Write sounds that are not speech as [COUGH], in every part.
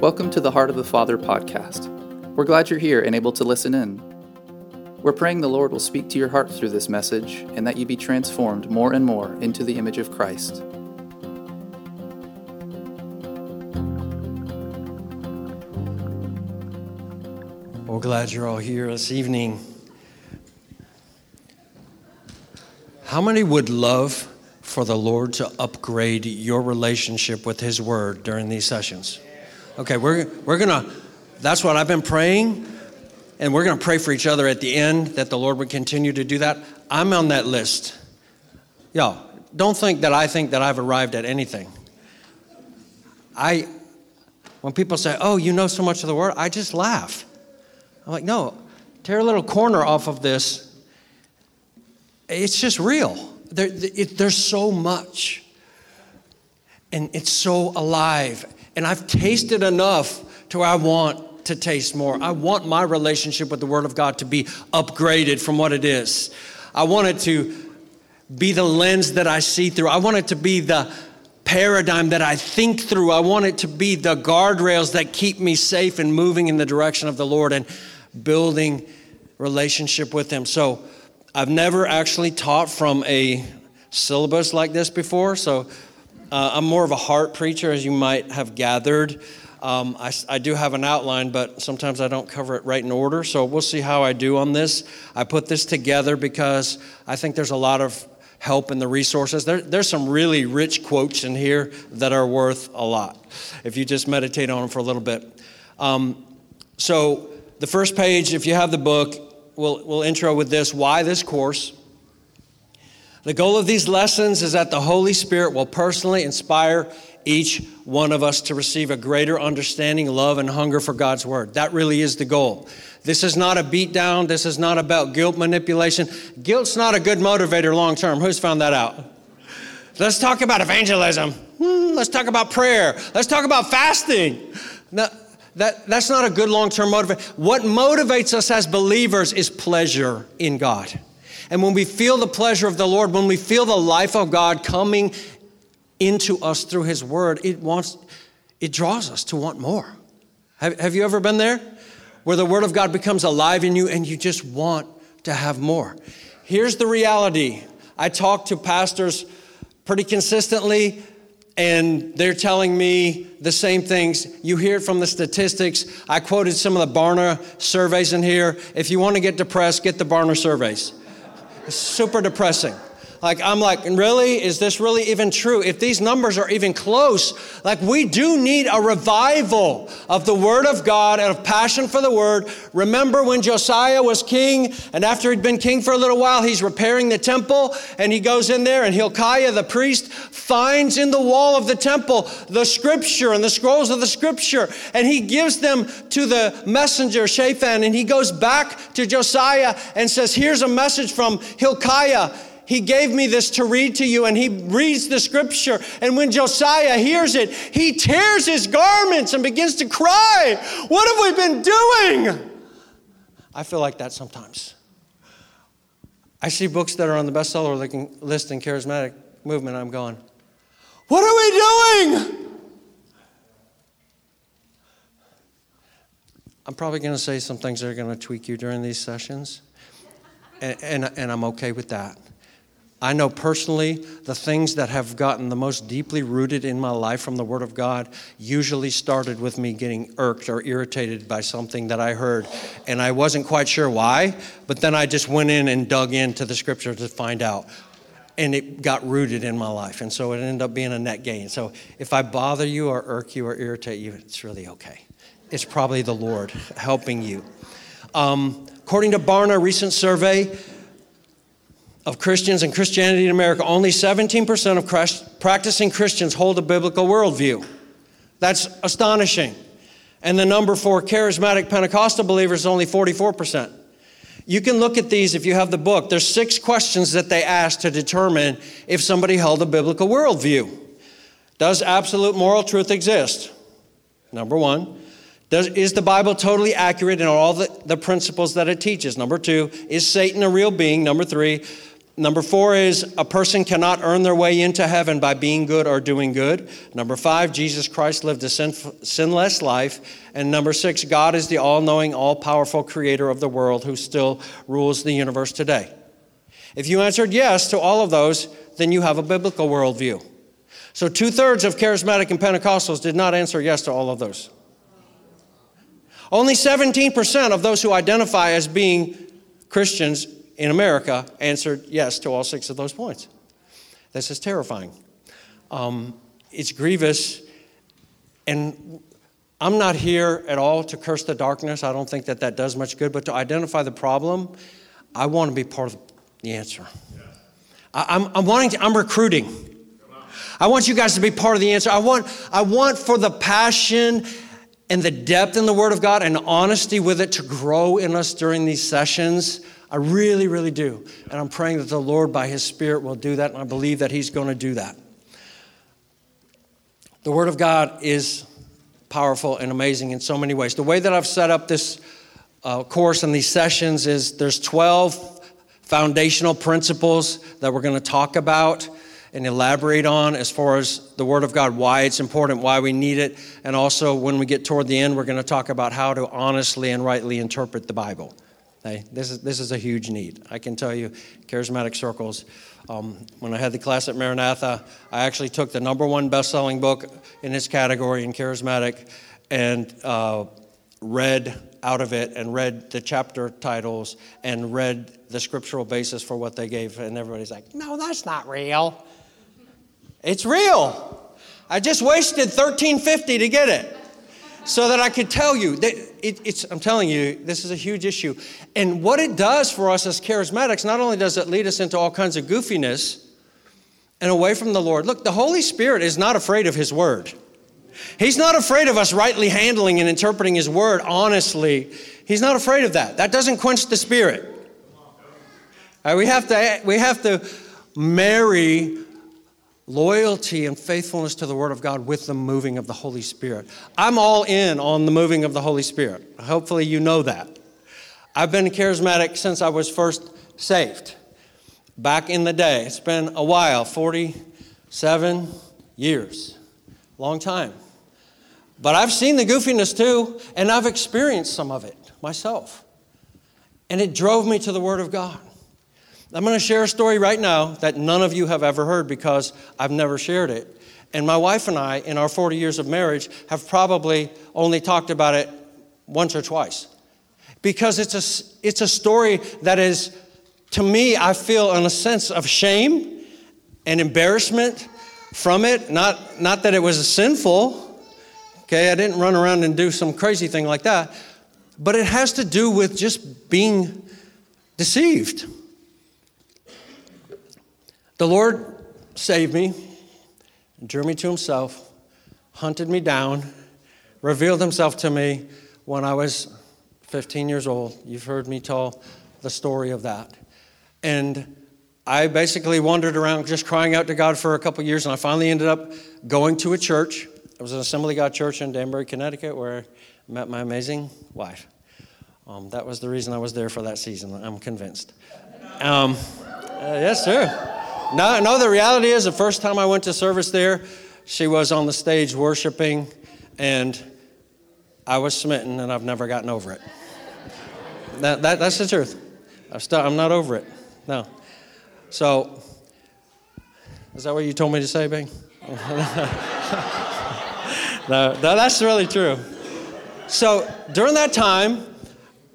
Welcome to the Heart of the Father podcast. We're glad you're here and able to listen in. We're praying the Lord will speak to your heart through this message and that you be transformed more and more into the image of Christ. We're glad you're all here this evening. How many would love for the Lord to upgrade your relationship with His Word during these sessions? Okay, we're, we're gonna, that's what I've been praying, and we're gonna pray for each other at the end that the Lord would continue to do that. I'm on that list. Y'all, don't think that I think that I've arrived at anything. I, when people say, oh, you know so much of the Word, I just laugh. I'm like, no, tear a little corner off of this. It's just real. There, it, there's so much. And it's so alive. And I've tasted enough to where I want to taste more. I want my relationship with the Word of God to be upgraded from what it is. I want it to be the lens that I see through. I want it to be the paradigm that I think through. I want it to be the guardrails that keep me safe and moving in the direction of the Lord and building relationship with Him. So I've never actually taught from a syllabus like this before. So uh, I'm more of a heart preacher, as you might have gathered. Um, I, I, do have an outline, but sometimes I don't cover it right in order. So we'll see how I do on this. I put this together because I think there's a lot of help in the resources. There, there's some really rich quotes in here that are worth a lot if you just meditate on them for a little bit. Um, so the first page, if you have the book, we'll, we'll intro with this why this course. The goal of these lessons is that the Holy Spirit will personally inspire each one of us to receive a greater understanding, love, and hunger for God's Word. That really is the goal. This is not a beatdown. This is not about guilt manipulation. Guilt's not a good motivator long term. Who's found that out? Let's talk about evangelism. Hmm, let's talk about prayer. Let's talk about fasting. Now, that, that's not a good long term motivator. What motivates us as believers is pleasure in God. And when we feel the pleasure of the Lord, when we feel the life of God coming into us through His Word, it wants, it draws us to want more. Have, have you ever been there? Where the Word of God becomes alive in you and you just want to have more. Here's the reality. I talk to pastors pretty consistently, and they're telling me the same things. You hear it from the statistics. I quoted some of the Barna surveys in here. If you want to get depressed, get the Barna surveys. It's super depressing. Like, I'm like, really? Is this really even true? If these numbers are even close, like, we do need a revival of the Word of God and of passion for the Word. Remember when Josiah was king, and after he'd been king for a little while, he's repairing the temple, and he goes in there, and Hilkiah, the priest, finds in the wall of the temple the scripture and the scrolls of the scripture, and he gives them to the messenger, Shaphan, and he goes back to Josiah and says, Here's a message from Hilkiah he gave me this to read to you, and he reads the scripture. And when Josiah hears it, he tears his garments and begins to cry. What have we been doing? I feel like that sometimes. I see books that are on the bestseller list in charismatic movement. I'm going, what are we doing? I'm probably going to say some things that are going to tweak you during these sessions, and, and, and I'm okay with that. I know personally the things that have gotten the most deeply rooted in my life from the Word of God usually started with me getting irked or irritated by something that I heard. And I wasn't quite sure why, but then I just went in and dug into the scripture to find out. And it got rooted in my life. And so it ended up being a net gain. So if I bother you or irk you or irritate you, it's really okay. It's probably the Lord helping you. Um, according to Barna, recent survey, of Christians and Christianity in America, only 17% of practicing Christians hold a biblical worldview. That's astonishing. And the number for charismatic Pentecostal believers is only 44%. You can look at these if you have the book. There's six questions that they ask to determine if somebody held a biblical worldview. Does absolute moral truth exist? Number one. Does, is the Bible totally accurate in all the, the principles that it teaches? Number two. Is Satan a real being? Number three. Number four is a person cannot earn their way into heaven by being good or doing good. Number five, Jesus Christ lived a sinless life. And number six, God is the all knowing, all powerful creator of the world who still rules the universe today. If you answered yes to all of those, then you have a biblical worldview. So two thirds of charismatic and Pentecostals did not answer yes to all of those. Only 17% of those who identify as being Christians in America answered yes to all six of those points. This is terrifying. Um, it's grievous. And I'm not here at all to curse the darkness. I don't think that that does much good, but to identify the problem, I want to be part of the answer. I, am I'm, I'm wanting to, I'm recruiting. I want you guys to be part of the answer. I want, I want for the passion and the depth in the Word of God and honesty with it to grow in us during these sessions. I really, really do. And I'm praying that the Lord, by His Spirit, will do that, and I believe that He's going to do that. The Word of God is powerful and amazing in so many ways. The way that I've set up this uh, course and these sessions is there's 12 foundational principles that we're going to talk about and elaborate on as far as the Word of God, why it's important, why we need it, and also when we get toward the end, we're going to talk about how to honestly and rightly interpret the Bible. Okay? This, is, this is a huge need. I can tell you, charismatic circles, um, when I had the class at Maranatha, I actually took the number one best selling book in its category in charismatic and uh, read out of it and read the chapter titles and read the scriptural basis for what they gave. And everybody's like, no, that's not real. It's real. I just wasted 1350 to get it so that I could tell you that it, it's, I'm telling you, this is a huge issue. And what it does for us as charismatics, not only does it lead us into all kinds of goofiness and away from the Lord. Look, the Holy Spirit is not afraid of His Word. He's not afraid of us rightly handling and interpreting His Word honestly. He's not afraid of that. That doesn't quench the Spirit. Right, we, have to, we have to marry loyalty and faithfulness to the Word of God with the moving of the Holy Spirit. I'm all in on the moving of the Holy Spirit. Hopefully, you know that. I've been charismatic since I was first saved. Back in the day, it's been a while 47 years. Long time. But I've seen the goofiness too, and I've experienced some of it myself. And it drove me to the Word of God. I'm going to share a story right now that none of you have ever heard because I've never shared it. And my wife and I, in our 40 years of marriage, have probably only talked about it once or twice. Because it's a, it's a story that is, to me, I feel in a sense of shame and embarrassment from it. Not, not that it was sinful, okay? I didn't run around and do some crazy thing like that. But it has to do with just being deceived. The Lord saved me, drew me to Himself, hunted me down, revealed Himself to me when I was 15 years old. You've heard me tell the story of that. And I basically wandered around just crying out to God for a couple years, and I finally ended up going to a church. It was an Assembly God church in Danbury, Connecticut, where I met my amazing wife. Um, that was the reason I was there for that season, I'm convinced. Um, uh, yes, sir. No, no, the reality is the first time I went to service there, she was on the stage worshiping, and I was smitten, and I've never gotten over it. That, that, that's the truth. I'm, still, I'm not over it. No. So, is that what you told me to say, Bing? [LAUGHS] no, no, that's really true. So, during that time,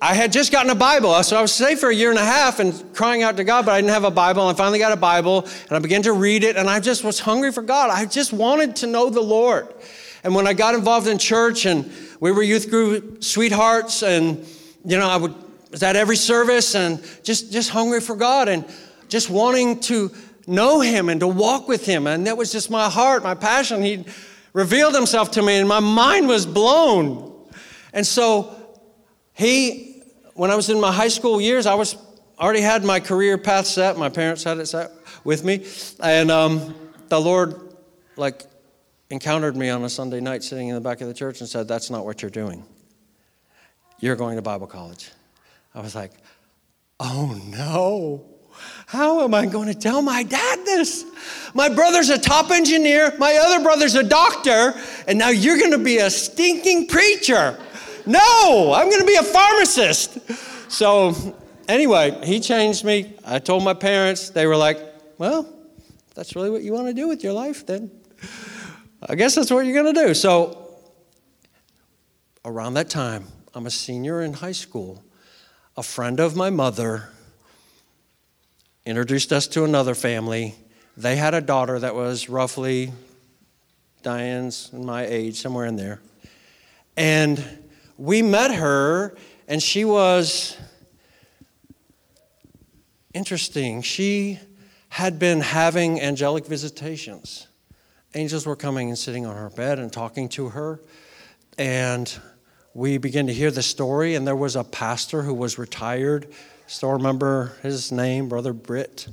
I had just gotten a Bible. So I was saved for a year and a half and crying out to God, but I didn't have a Bible. And I finally got a Bible and I began to read it and I just was hungry for God. I just wanted to know the Lord. And when I got involved in church and we were youth group sweethearts and, you know, I would, was at every service and just, just hungry for God and just wanting to know Him and to walk with Him. And that was just my heart, my passion. He revealed Himself to me and my mind was blown. And so he when I was in my high school years, I was already had my career path set. My parents had it set with me, and um, the Lord, like, encountered me on a Sunday night sitting in the back of the church and said, "That's not what you're doing. You're going to Bible college." I was like, "Oh no." how am I going to tell my dad this? My brother's a top engineer, my other brother's a doctor, and now you're going to be a stinking preacher. No, I'm going to be a pharmacist. So, anyway, he changed me. I told my parents, they were like, well, that's really what you want to do with your life, then I guess that's what you're going to do. So, around that time, I'm a senior in high school. A friend of my mother introduced us to another family. They had a daughter that was roughly Diane's and my age, somewhere in there. And we met her, and she was interesting. She had been having angelic visitations. Angels were coming and sitting on her bed and talking to her. And we began to hear the story, and there was a pastor who was retired. Still remember his name, Brother Britt.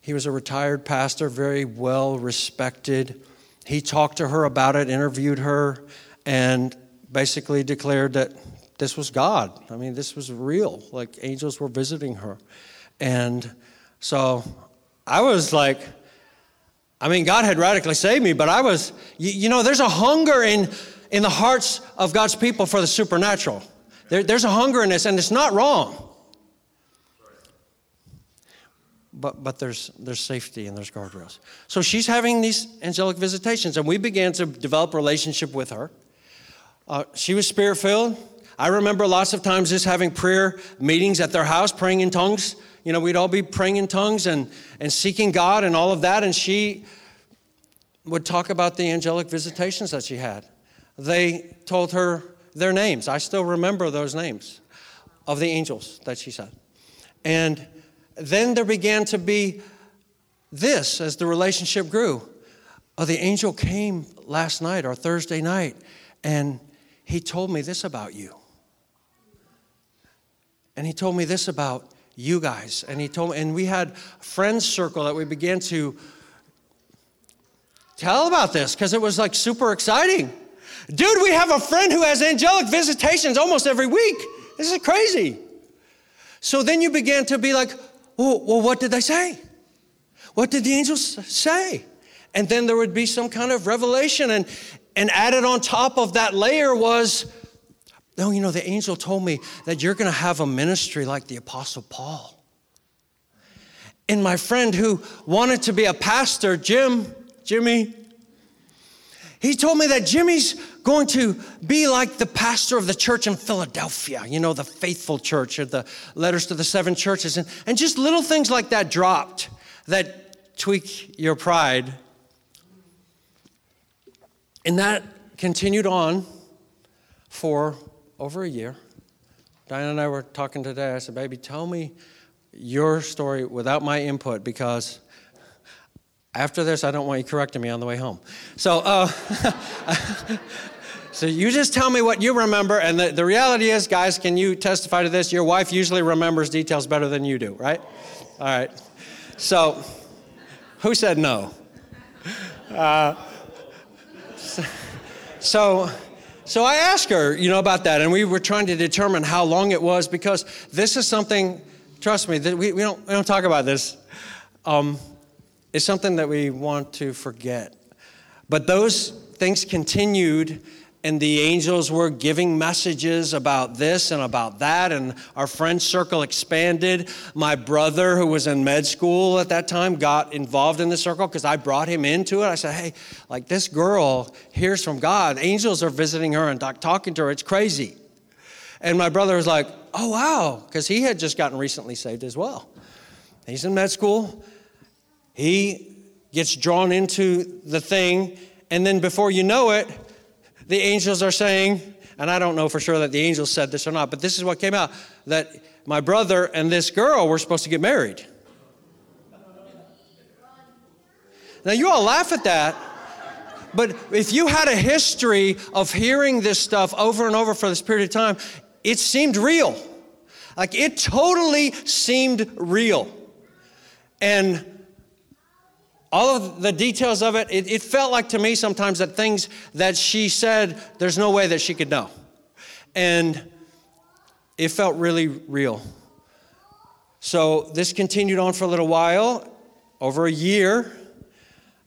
He was a retired pastor, very well respected. He talked to her about it, interviewed her, and basically declared that this was God. I mean, this was real. Like angels were visiting her. And so I was like, I mean, God had radically saved me, but I was, you, you know, there's a hunger in, in the hearts of God's people for the supernatural. There, there's a hunger in this, and it's not wrong. But, but there's, there's safety and there's guardrails. So she's having these angelic visitations, and we began to develop relationship with her. Uh, she was spirit filled. I remember lots of times just having prayer meetings at their house, praying in tongues. You know, we'd all be praying in tongues and, and seeking God and all of that. And she would talk about the angelic visitations that she had. They told her their names. I still remember those names of the angels that she said. And then there began to be this as the relationship grew. Oh, the angel came last night or Thursday night, and he told me this about you. And he told me this about you guys. And he told me, and we had a friends circle that we began to tell about this because it was like super exciting. Dude, we have a friend who has angelic visitations almost every week. This is crazy. So then you began to be like, well, well, what did they say? What did the angels say? And then there would be some kind of revelation. And, and added on top of that layer was, no, you know, the angel told me that you're going to have a ministry like the Apostle Paul. And my friend who wanted to be a pastor, Jim, Jimmy, he told me that Jimmy's going to be like the pastor of the church in Philadelphia, you know, the faithful church or the letters to the seven churches. And, and just little things like that dropped that tweak your pride and that continued on for over a year. Diana and I were talking today. I said, Baby, tell me your story without my input because after this, I don't want you correcting me on the way home. So, uh, [LAUGHS] so you just tell me what you remember. And the, the reality is, guys, can you testify to this? Your wife usually remembers details better than you do, right? All right. So, who said no? Uh, so, so I asked her, you know, about that, and we were trying to determine how long it was because this is something. Trust me, that we, we don't we don't talk about this. Um, it's something that we want to forget. But those things continued and the angels were giving messages about this and about that, and our friend circle expanded. My brother, who was in med school at that time, got involved in the circle because I brought him into it. I said, Hey, like this girl hears from God. Angels are visiting her and talking to her. It's crazy. And my brother was like, Oh, wow, because he had just gotten recently saved as well. He's in med school. He gets drawn into the thing, and then before you know it, the angels are saying, and I don't know for sure that the angels said this or not, but this is what came out that my brother and this girl were supposed to get married. Now, you all laugh at that, but if you had a history of hearing this stuff over and over for this period of time, it seemed real. Like it totally seemed real. And all of the details of it, it, it, felt like to me sometimes that things that she said, there's no way that she could know. And it felt really real. So this continued on for a little while, over a year.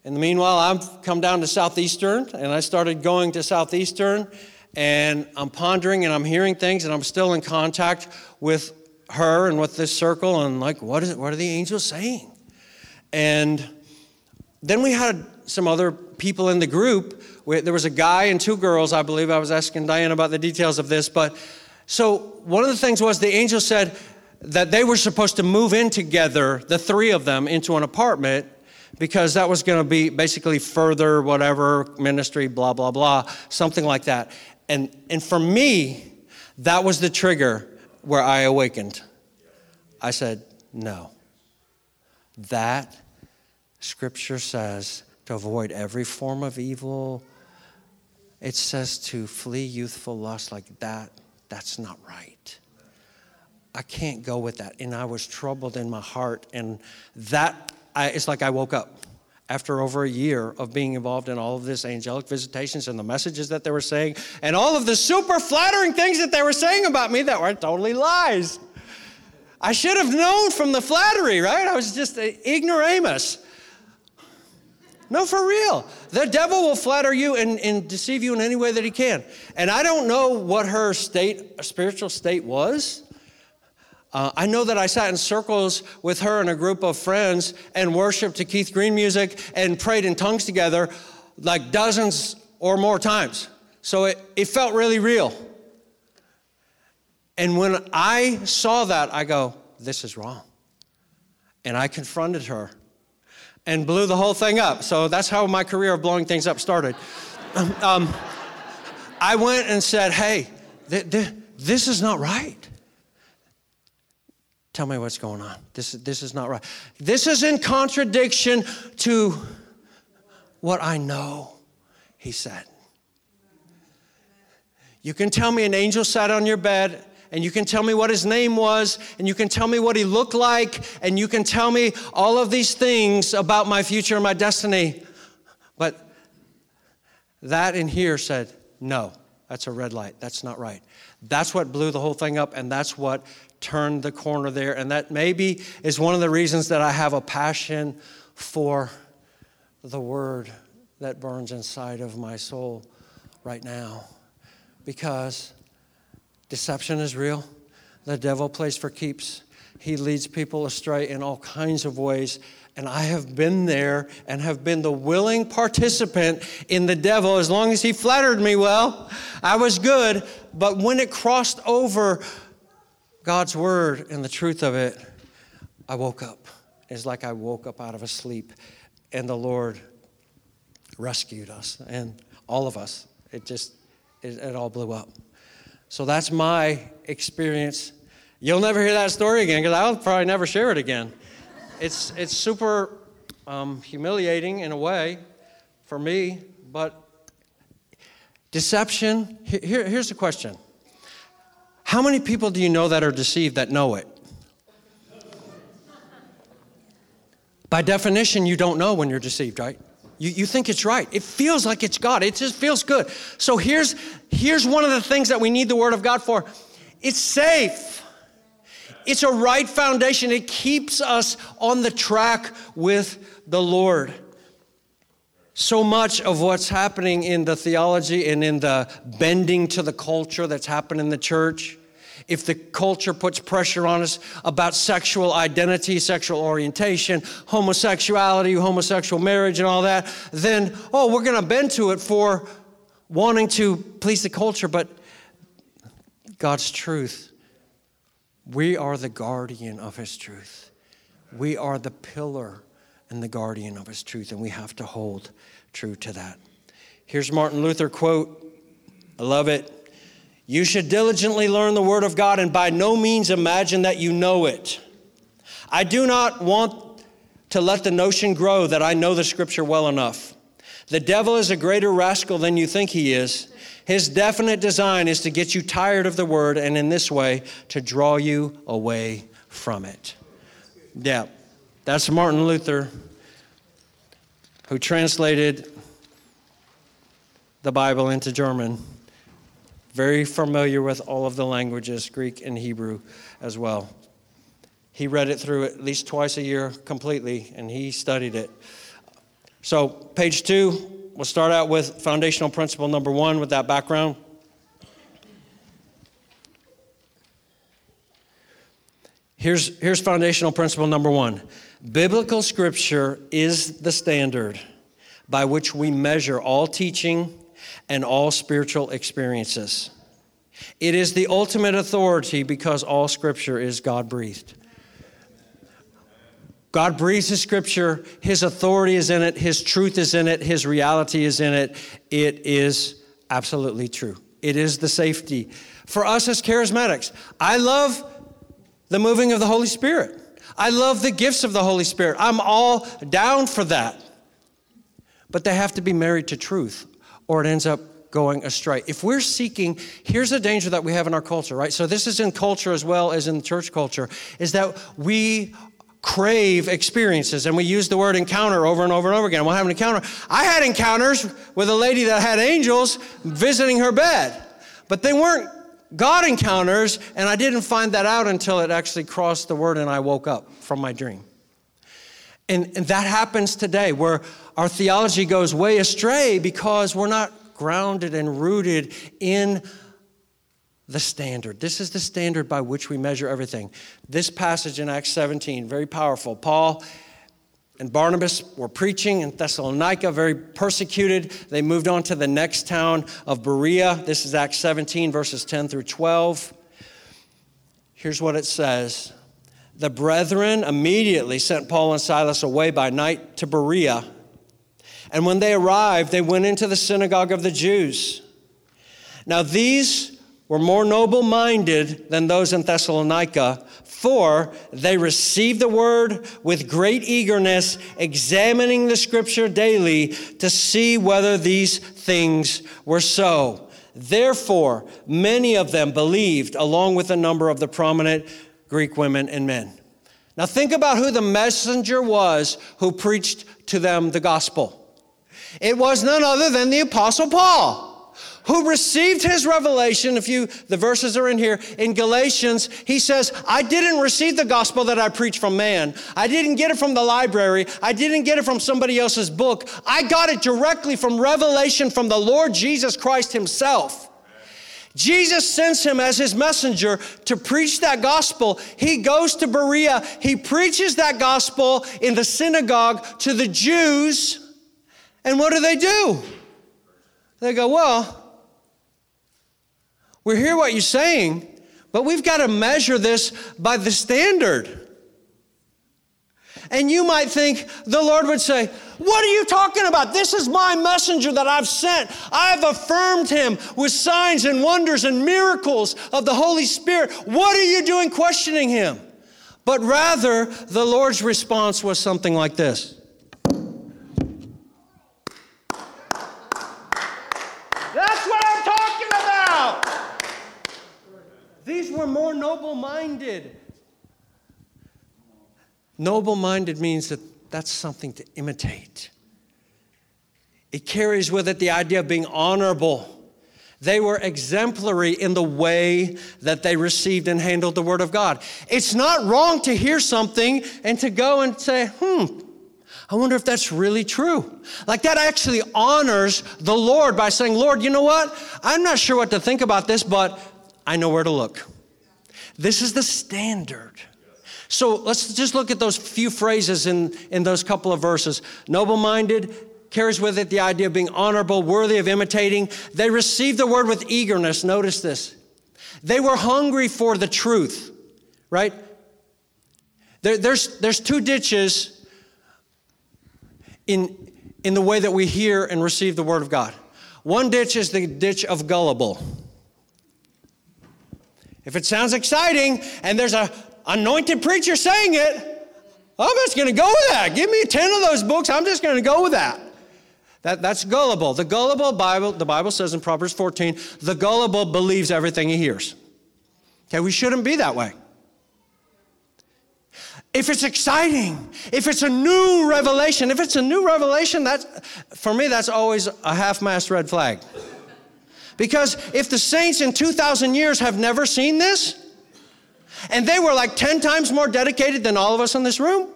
In the meanwhile, I've come down to Southeastern and I started going to Southeastern and I'm pondering and I'm hearing things and I'm still in contact with her and with this circle and like, what, is it, what are the angels saying? And then we had some other people in the group. There was a guy and two girls, I believe. I was asking Diane about the details of this. But so one of the things was the angel said that they were supposed to move in together, the three of them, into an apartment because that was going to be basically further whatever ministry, blah, blah, blah, something like that. And, and for me, that was the trigger where I awakened. I said, no. That scripture says to avoid every form of evil. It says to flee youthful lust like that. That's not right. I can't go with that. And I was troubled in my heart. And that, I, it's like I woke up after over a year of being involved in all of this angelic visitations and the messages that they were saying and all of the super flattering things that they were saying about me that were totally lies. I should have known from the flattery, right? I was just ignoramus. No, for real. The devil will flatter you and, and deceive you in any way that he can. And I don't know what her state, spiritual state was. Uh, I know that I sat in circles with her and a group of friends and worshiped to Keith Green music and prayed in tongues together like dozens or more times. So it, it felt really real. And when I saw that, I go, this is wrong. And I confronted her and blew the whole thing up. So that's how my career of blowing things up started. Um, um, I went and said, hey, th- th- this is not right. Tell me what's going on. This, this is not right. This is in contradiction to what I know, he said. You can tell me an angel sat on your bed and you can tell me what his name was, and you can tell me what he looked like, and you can tell me all of these things about my future and my destiny. But that in here said, no, that's a red light. That's not right. That's what blew the whole thing up, and that's what turned the corner there. And that maybe is one of the reasons that I have a passion for the word that burns inside of my soul right now. Because Deception is real. The devil plays for keeps. He leads people astray in all kinds of ways. And I have been there and have been the willing participant in the devil as long as he flattered me well. I was good. But when it crossed over God's word and the truth of it, I woke up. It's like I woke up out of a sleep and the Lord rescued us and all of us. It just, it, it all blew up. So that's my experience. You'll never hear that story again because I'll probably never share it again. It's, it's super um, humiliating in a way for me, but deception. Here, here's the question How many people do you know that are deceived that know it? By definition, you don't know when you're deceived, right? You, you think it's right. It feels like it's God. It just feels good. So here's, here's one of the things that we need the Word of God for it's safe. It's a right foundation. It keeps us on the track with the Lord. So much of what's happening in the theology and in the bending to the culture that's happened in the church if the culture puts pressure on us about sexual identity, sexual orientation, homosexuality, homosexual marriage, and all that, then, oh, we're going to bend to it for wanting to please the culture. But God's truth, we are the guardian of His truth. We are the pillar and the guardian of His truth, and we have to hold true to that. Here's Martin Luther quote. I love it. You should diligently learn the Word of God and by no means imagine that you know it. I do not want to let the notion grow that I know the Scripture well enough. The devil is a greater rascal than you think he is. His definite design is to get you tired of the Word and in this way to draw you away from it. Yeah, that's Martin Luther who translated the Bible into German very familiar with all of the languages, Greek and Hebrew as well. He read it through at least twice a year completely, and he studied it. So, page two, we'll start out with foundational principle number one with that background. Here's, here's foundational principle number one Biblical scripture is the standard by which we measure all teaching and all spiritual experiences. It is the ultimate authority because all scripture is God breathed. God breathes His scripture, His authority is in it, His truth is in it, His reality is in it. It is absolutely true. It is the safety. For us as charismatics, I love the moving of the Holy Spirit. I love the gifts of the Holy Spirit. I'm all down for that. But they have to be married to truth, or it ends up going astray. If we're seeking, here's the danger that we have in our culture, right? So this is in culture as well as in church culture, is that we crave experiences and we use the word encounter over and over and over again. We'll have an encounter. I had encounters with a lady that had angels visiting her bed, but they weren't God encounters, and I didn't find that out until it actually crossed the word and I woke up from my dream. And, and that happens today where our theology goes way astray because we're not grounded and rooted in the standard. This is the standard by which we measure everything. This passage in Acts 17, very powerful. Paul and Barnabas were preaching in Thessalonica, very persecuted. They moved on to the next town of Berea. This is Acts 17, verses 10 through 12. Here's what it says The brethren immediately sent Paul and Silas away by night to Berea. And when they arrived, they went into the synagogue of the Jews. Now, these were more noble minded than those in Thessalonica for they received the word with great eagerness, examining the scripture daily to see whether these things were so. Therefore, many of them believed, along with a number of the prominent Greek women and men. Now, think about who the messenger was who preached to them the gospel. It was none other than the Apostle Paul who received his revelation. If you, the verses are in here. In Galatians, he says, I didn't receive the gospel that I preach from man. I didn't get it from the library. I didn't get it from somebody else's book. I got it directly from revelation from the Lord Jesus Christ himself. Jesus sends him as his messenger to preach that gospel. He goes to Berea. He preaches that gospel in the synagogue to the Jews. And what do they do? They go, Well, we hear what you're saying, but we've got to measure this by the standard. And you might think the Lord would say, What are you talking about? This is my messenger that I've sent. I've affirmed him with signs and wonders and miracles of the Holy Spirit. What are you doing questioning him? But rather, the Lord's response was something like this These were more noble minded. Noble minded means that that's something to imitate. It carries with it the idea of being honorable. They were exemplary in the way that they received and handled the Word of God. It's not wrong to hear something and to go and say, hmm, I wonder if that's really true. Like that actually honors the Lord by saying, Lord, you know what? I'm not sure what to think about this, but I know where to look. This is the standard. So let's just look at those few phrases in, in those couple of verses. Noble minded carries with it the idea of being honorable, worthy of imitating. They received the word with eagerness. Notice this. They were hungry for the truth, right? There, there's, there's two ditches in, in the way that we hear and receive the word of God. One ditch is the ditch of gullible. If it sounds exciting and there's a anointed preacher saying it, I'm just going to go with that. Give me 10 of those books. I'm just going to go with that. That, that's gullible. The gullible Bible, the Bible says in Proverbs 14, the gullible believes everything he hears. Okay, we shouldn't be that way. If it's exciting, if it's a new revelation, if it's a new revelation, that's for me, that's always a half-mast red flag. Because if the saints in 2,000 years have never seen this, And they were like 10 times more dedicated than all of us in this room.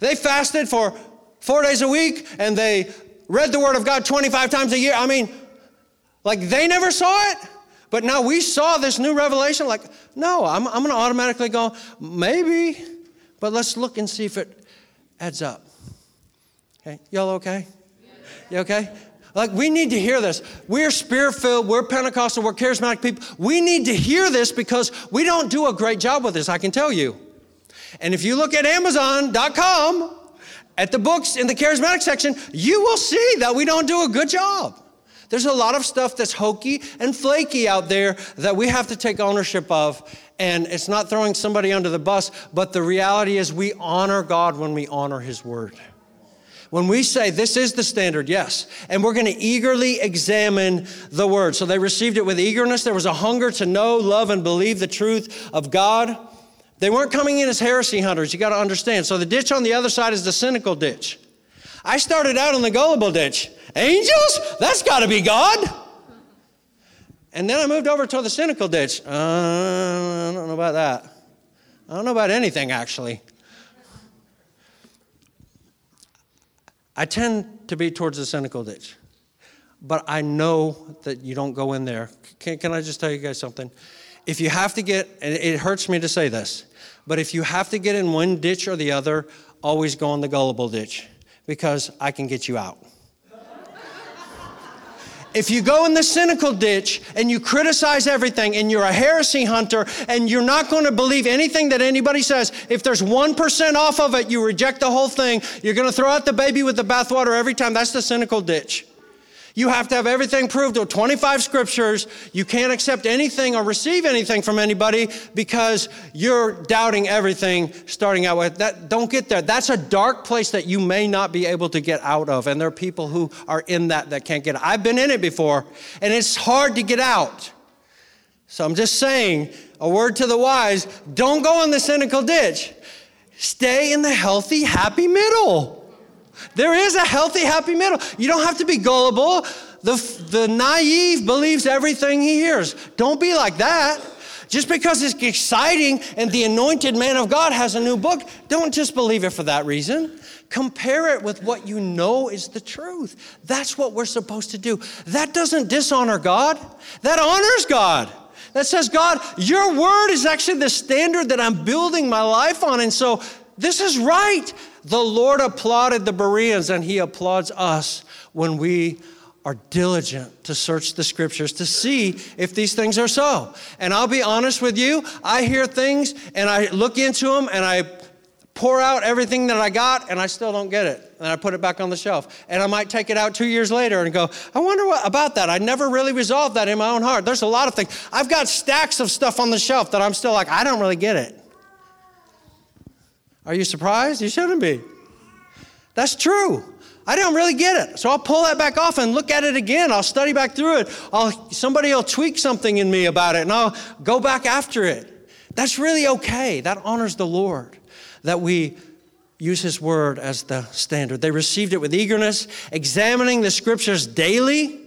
They fasted for four days a week and they read the Word of God 25 times a year. I mean, like they never saw it, but now we saw this new revelation. Like, no, I'm, I'm going to automatically go, maybe, but let's look and see if it adds up. Okay, y'all okay? You okay? Like, we need to hear this. We're spirit filled, we're Pentecostal, we're charismatic people. We need to hear this because we don't do a great job with this, I can tell you. And if you look at Amazon.com, at the books in the charismatic section, you will see that we don't do a good job. There's a lot of stuff that's hokey and flaky out there that we have to take ownership of. And it's not throwing somebody under the bus, but the reality is we honor God when we honor His word. When we say this is the standard, yes, and we're going to eagerly examine the word. So they received it with eagerness. There was a hunger to know, love, and believe the truth of God. They weren't coming in as heresy hunters, you got to understand. So the ditch on the other side is the cynical ditch. I started out in the gullible ditch. Angels? That's got to be God. And then I moved over to the cynical ditch. Uh, I don't know about that. I don't know about anything, actually. I tend to be towards the cynical ditch. But I know that you don't go in there. Can, can I just tell you guys something? If you have to get, and it hurts me to say this, but if you have to get in one ditch or the other, always go in the gullible ditch because I can get you out. If you go in the cynical ditch and you criticize everything and you're a heresy hunter and you're not going to believe anything that anybody says, if there's 1% off of it, you reject the whole thing. You're going to throw out the baby with the bathwater every time. That's the cynical ditch. You have to have everything proved with 25 scriptures. You can't accept anything or receive anything from anybody because you're doubting everything starting out with that. Don't get there. That's a dark place that you may not be able to get out of. And there are people who are in that that can't get out. I've been in it before, and it's hard to get out. So I'm just saying a word to the wise don't go in the cynical ditch. Stay in the healthy, happy middle. There is a healthy, happy middle. You don't have to be gullible. The, the naive believes everything he hears. Don't be like that. Just because it's exciting and the anointed man of God has a new book, don't just believe it for that reason. Compare it with what you know is the truth. That's what we're supposed to do. That doesn't dishonor God, that honors God. That says, God, your word is actually the standard that I'm building my life on. And so this is right. The Lord applauded the Bereans, and He applauds us when we are diligent to search the scriptures to see if these things are so. And I'll be honest with you, I hear things and I look into them and I pour out everything that I got and I still don't get it. And I put it back on the shelf. And I might take it out two years later and go, I wonder what about that. I never really resolved that in my own heart. There's a lot of things. I've got stacks of stuff on the shelf that I'm still like, I don't really get it. Are you surprised? You shouldn't be. That's true. I don't really get it. So I'll pull that back off and look at it again. I'll study back through it. I'll, somebody will tweak something in me about it and I'll go back after it. That's really okay. That honors the Lord that we use His word as the standard. They received it with eagerness, examining the scriptures daily.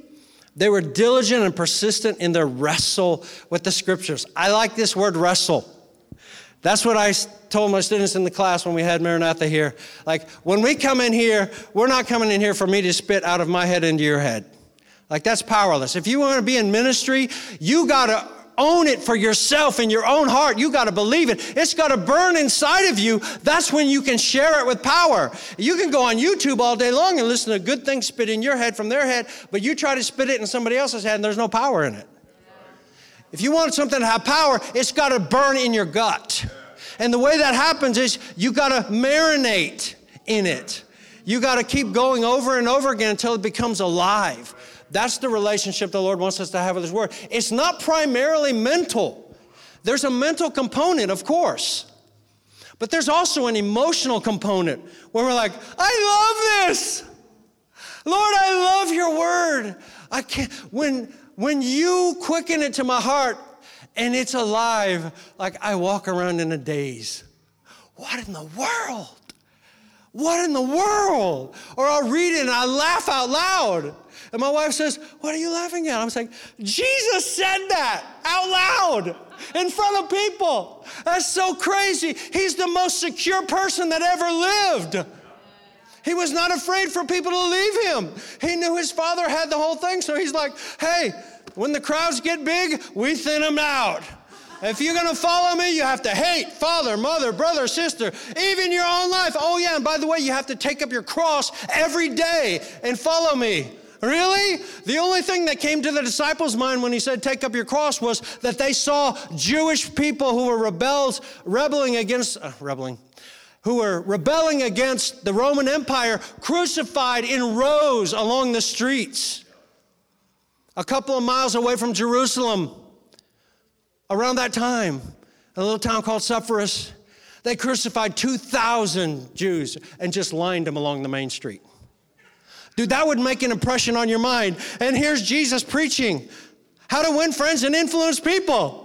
They were diligent and persistent in their wrestle with the scriptures. I like this word wrestle. That's what I told my students in the class when we had Maranatha here. Like, when we come in here, we're not coming in here for me to spit out of my head into your head. Like, that's powerless. If you want to be in ministry, you got to own it for yourself in your own heart. You got to believe it. It's got to burn inside of you. That's when you can share it with power. You can go on YouTube all day long and listen to good things spit in your head from their head, but you try to spit it in somebody else's head and there's no power in it. If you want something to have power, it's got to burn in your gut. And the way that happens is you got to marinate in it. You got to keep going over and over again until it becomes alive. That's the relationship the Lord wants us to have with His Word. It's not primarily mental, there's a mental component, of course. But there's also an emotional component where we're like, I love this. Lord, I love your word. I can't when when you quicken it to my heart and it's alive, like I walk around in a daze. What in the world? What in the world? Or I'll read it and I laugh out loud. And my wife says, What are you laughing at? I'm saying, Jesus said that out loud in front of people. That's so crazy. He's the most secure person that ever lived. He was not afraid for people to leave him. He knew his father had the whole thing. So he's like, Hey, when the crowds get big, we thin them out. If you're going to follow me, you have to hate father, mother, brother, sister, even your own life. Oh, yeah, and by the way, you have to take up your cross every day and follow me. Really? The only thing that came to the disciples' mind when he said, Take up your cross, was that they saw Jewish people who were rebels, rebelling against, uh, rebelling, who were rebelling against the Roman Empire, crucified in rows along the streets. A couple of miles away from Jerusalem, around that time, in a little town called Sepphoris, they crucified 2,000 Jews and just lined them along the main street. Dude, that would make an impression on your mind. And here's Jesus preaching how to win friends and influence people.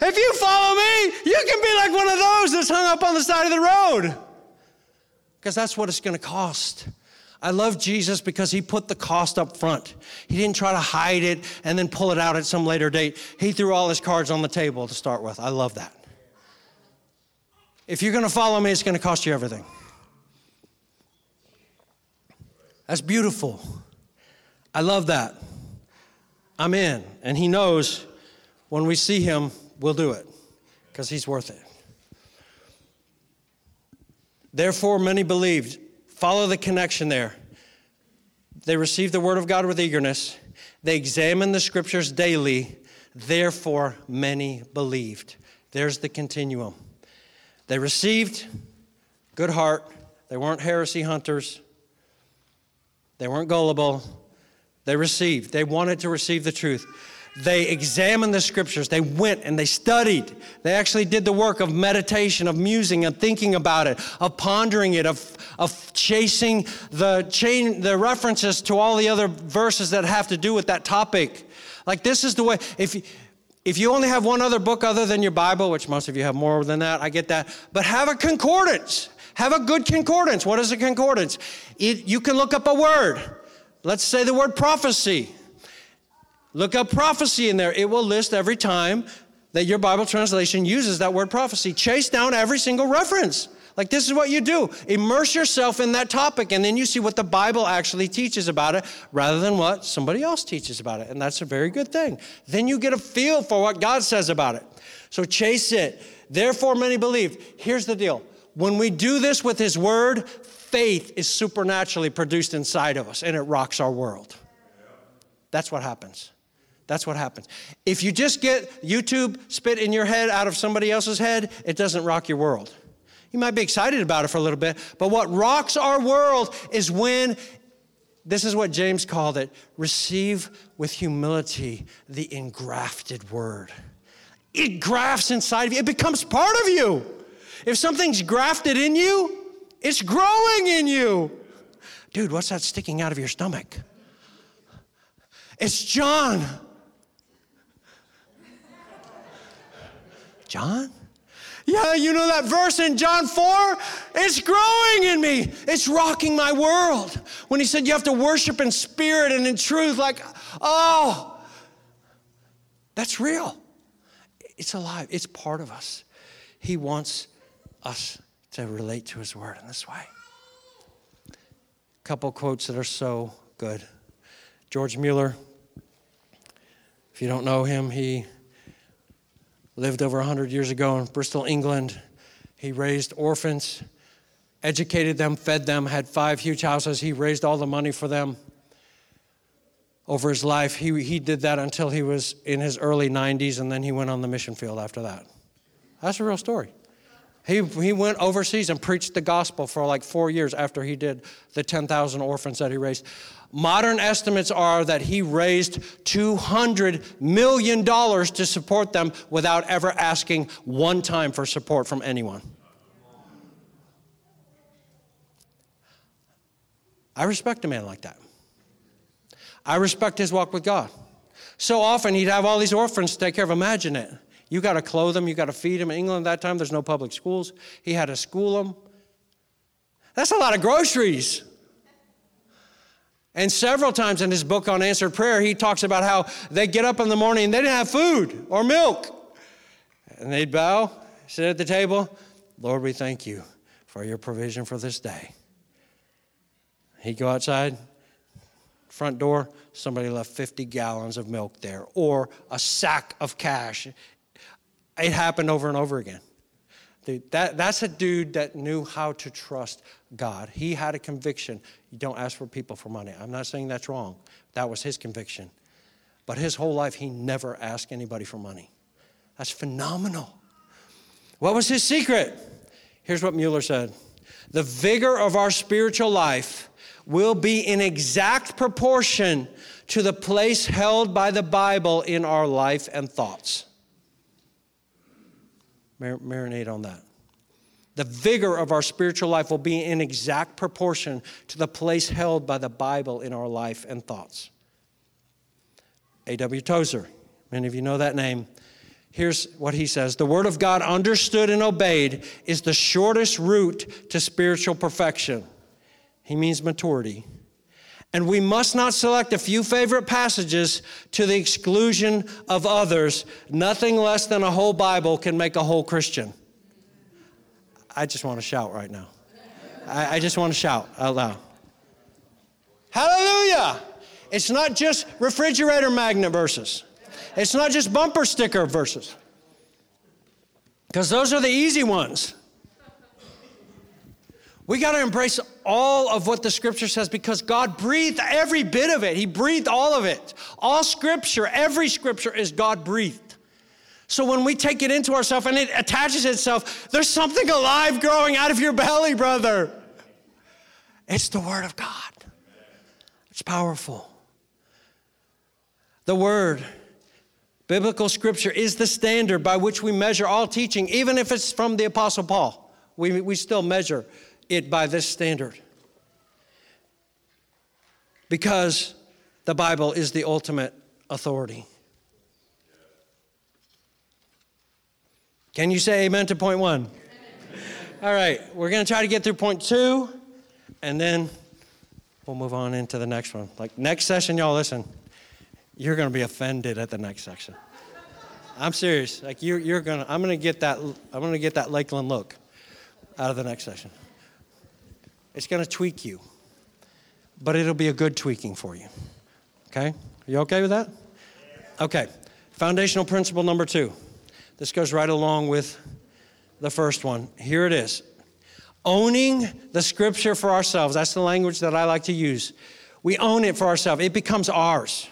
If you follow me, you can be like one of those that's hung up on the side of the road. Because that's what it's going to cost. I love Jesus because he put the cost up front. He didn't try to hide it and then pull it out at some later date. He threw all his cards on the table to start with. I love that. If you're going to follow me, it's going to cost you everything. That's beautiful. I love that. I'm in. And he knows when we see him, we'll do it because he's worth it. Therefore, many believed. Follow the connection there. They received the word of God with eagerness. They examined the scriptures daily. Therefore, many believed. There's the continuum. They received, good heart. They weren't heresy hunters. They weren't gullible. They received. They wanted to receive the truth. They examined the scriptures. They went and they studied. They actually did the work of meditation, of musing, and thinking about it, of pondering it, of, of chasing the chain, the references to all the other verses that have to do with that topic. Like this is the way. If if you only have one other book other than your Bible, which most of you have more than that, I get that. But have a concordance. Have a good concordance. What is a concordance? It, you can look up a word. Let's say the word prophecy. Look up prophecy in there. It will list every time that your Bible translation uses that word prophecy. Chase down every single reference. Like, this is what you do immerse yourself in that topic, and then you see what the Bible actually teaches about it rather than what somebody else teaches about it. And that's a very good thing. Then you get a feel for what God says about it. So, chase it. Therefore, many believe. Here's the deal when we do this with His Word, faith is supernaturally produced inside of us and it rocks our world. That's what happens. That's what happens. If you just get YouTube spit in your head out of somebody else's head, it doesn't rock your world. You might be excited about it for a little bit, but what rocks our world is when, this is what James called it, receive with humility the engrafted word. It grafts inside of you, it becomes part of you. If something's grafted in you, it's growing in you. Dude, what's that sticking out of your stomach? It's John. John? Yeah, you know that verse in John 4? It's growing in me. It's rocking my world. When he said you have to worship in spirit and in truth, like, oh, that's real. It's alive, it's part of us. He wants us to relate to His Word in this way. A couple quotes that are so good. George Mueller, if you don't know him, he lived over 100 years ago in Bristol, England. He raised orphans, educated them, fed them, had five huge houses. He raised all the money for them over his life. He, he did that until he was in his early 90s, and then he went on the mission field after that. That's a real story. He, he went overseas and preached the gospel for like four years after he did the 10,000 orphans that he raised. Modern estimates are that he raised $200 million to support them without ever asking one time for support from anyone. I respect a man like that. I respect his walk with God. So often he'd have all these orphans to take care of. Imagine it. You got to clothe them, you got to feed them. In England at that time, there's no public schools. He had to school them. That's a lot of groceries. And several times in his book on answered prayer, he talks about how they get up in the morning and they didn't have food or milk. And they'd bow, sit at the table. Lord, we thank you for your provision for this day. He'd go outside, front door, somebody left 50 gallons of milk there, or a sack of cash. It happened over and over again. That, that's a dude that knew how to trust God. He had a conviction. You don't ask for people for money. I'm not saying that's wrong. That was his conviction. But his whole life, he never asked anybody for money. That's phenomenal. What was his secret? Here's what Mueller said The vigor of our spiritual life will be in exact proportion to the place held by the Bible in our life and thoughts. Mar- marinate on that. The vigor of our spiritual life will be in exact proportion to the place held by the Bible in our life and thoughts. A.W. Tozer, many of you know that name. Here's what he says The Word of God, understood and obeyed, is the shortest route to spiritual perfection. He means maturity. And we must not select a few favorite passages to the exclusion of others. Nothing less than a whole Bible can make a whole Christian. I just want to shout right now. I, I just want to shout out loud. Hallelujah! It's not just refrigerator magnet verses, it's not just bumper sticker verses, because those are the easy ones. We got to embrace all of what the scripture says because God breathed every bit of it. He breathed all of it. All scripture, every scripture is God breathed. So when we take it into ourselves and it attaches itself, there's something alive growing out of your belly, brother. It's the Word of God. It's powerful. The Word, biblical scripture, is the standard by which we measure all teaching, even if it's from the Apostle Paul. We, we still measure it by this standard. Because the Bible is the ultimate authority. Can you say amen to point one? All right, we're going to try to get through point two, and then we'll move on into the next one. Like next session, y'all listen, you're going to be offended at the next section. I'm serious. Like you're, you're gonna, I'm gonna get that, I'm gonna get that Lakeland look out of the next session. It's going to tweak you, but it'll be a good tweaking for you. Okay? Are you okay with that? Okay. Foundational principle number two. This goes right along with the first one. Here it is owning the scripture for ourselves. That's the language that I like to use. We own it for ourselves, it becomes ours.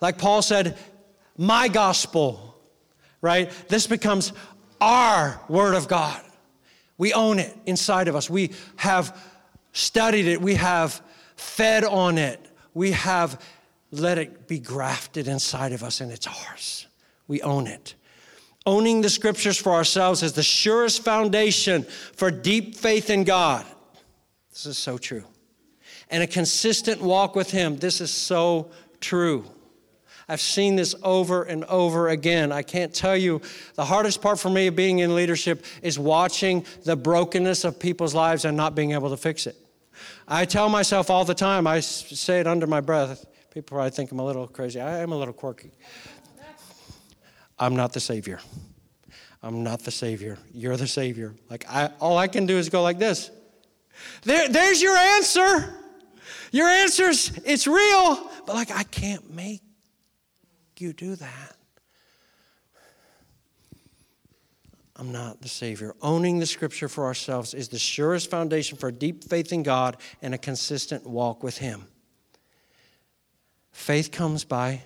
Like Paul said, my gospel, right? This becomes our word of God. We own it inside of us. We have studied it. We have fed on it. We have let it be grafted inside of us, and it's ours. We own it. Owning the scriptures for ourselves is the surest foundation for deep faith in God. This is so true. And a consistent walk with Him. This is so true. I've seen this over and over again. I can't tell you the hardest part for me of being in leadership is watching the brokenness of people's lives and not being able to fix it. I tell myself all the time, I say it under my breath. People probably think I'm a little crazy. I am a little quirky. I'm not the Savior. I'm not the Savior. You're the Savior. Like, I, all I can do is go like this. There, there's your answer. Your answer's, it's real, but like, I can't make you do that? I'm not the Savior. Owning the Scripture for ourselves is the surest foundation for deep faith in God and a consistent walk with Him. Faith comes by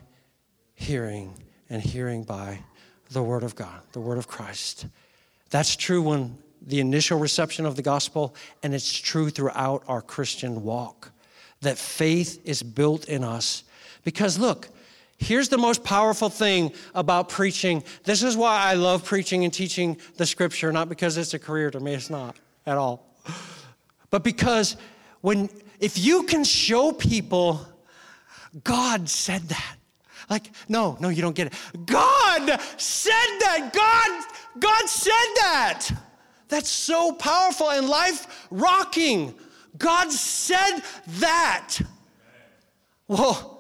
hearing, and hearing by the Word of God, the Word of Christ. That's true when the initial reception of the gospel, and it's true throughout our Christian walk. That faith is built in us. Because look, Here's the most powerful thing about preaching. This is why I love preaching and teaching the scripture, not because it's a career to me, it's not at all. But because when if you can show people God said that. Like, no, no, you don't get it. God said that. God, God said that. That's so powerful and life rocking. God said that. Well,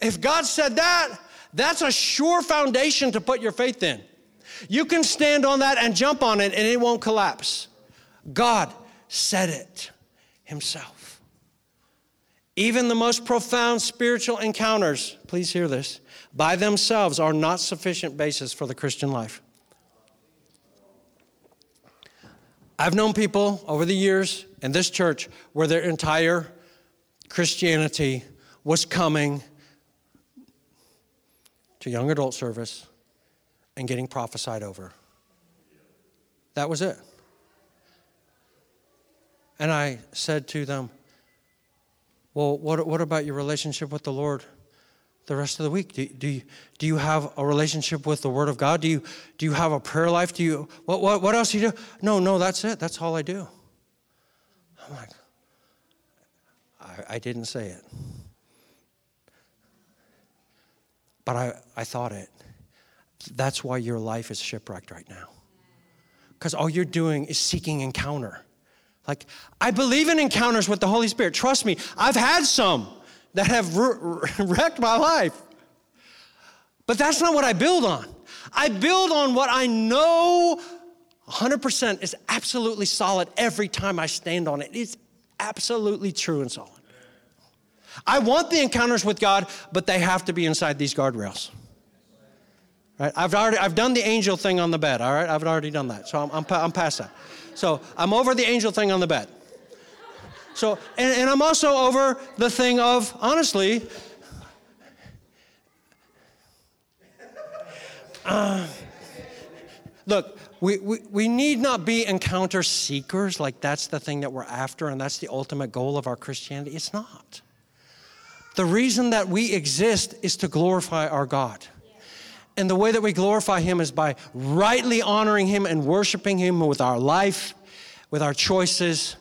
if God said that, that's a sure foundation to put your faith in. You can stand on that and jump on it and it won't collapse. God said it himself. Even the most profound spiritual encounters, please hear this, by themselves are not sufficient basis for the Christian life. I've known people over the years in this church where their entire Christianity was coming to young adult service and getting prophesied over. That was it. And I said to them, Well, what, what about your relationship with the Lord the rest of the week? Do, do, you, do you have a relationship with the Word of God? Do you, do you have a prayer life? Do you, what, what, what else do you do? No, no, that's it. That's all I do. I'm like, I, I didn't say it. But I, I thought it. That's why your life is shipwrecked right now. Because all you're doing is seeking encounter. Like, I believe in encounters with the Holy Spirit. Trust me, I've had some that have [LAUGHS] wrecked my life. But that's not what I build on. I build on what I know 100% is absolutely solid every time I stand on it. It's absolutely true and solid. I want the encounters with God, but they have to be inside these guardrails. Right? I've already I've done the angel thing on the bed. All right, I've already done that, so I'm, I'm, I'm past that. So I'm over the angel thing on the bed. So and, and I'm also over the thing of honestly. Uh, look, we, we, we need not be encounter seekers, like that's the thing that we're after and that's the ultimate goal of our Christianity. It's not. The reason that we exist is to glorify our God. And the way that we glorify Him is by rightly honoring Him and worshiping Him with our life, with our choices,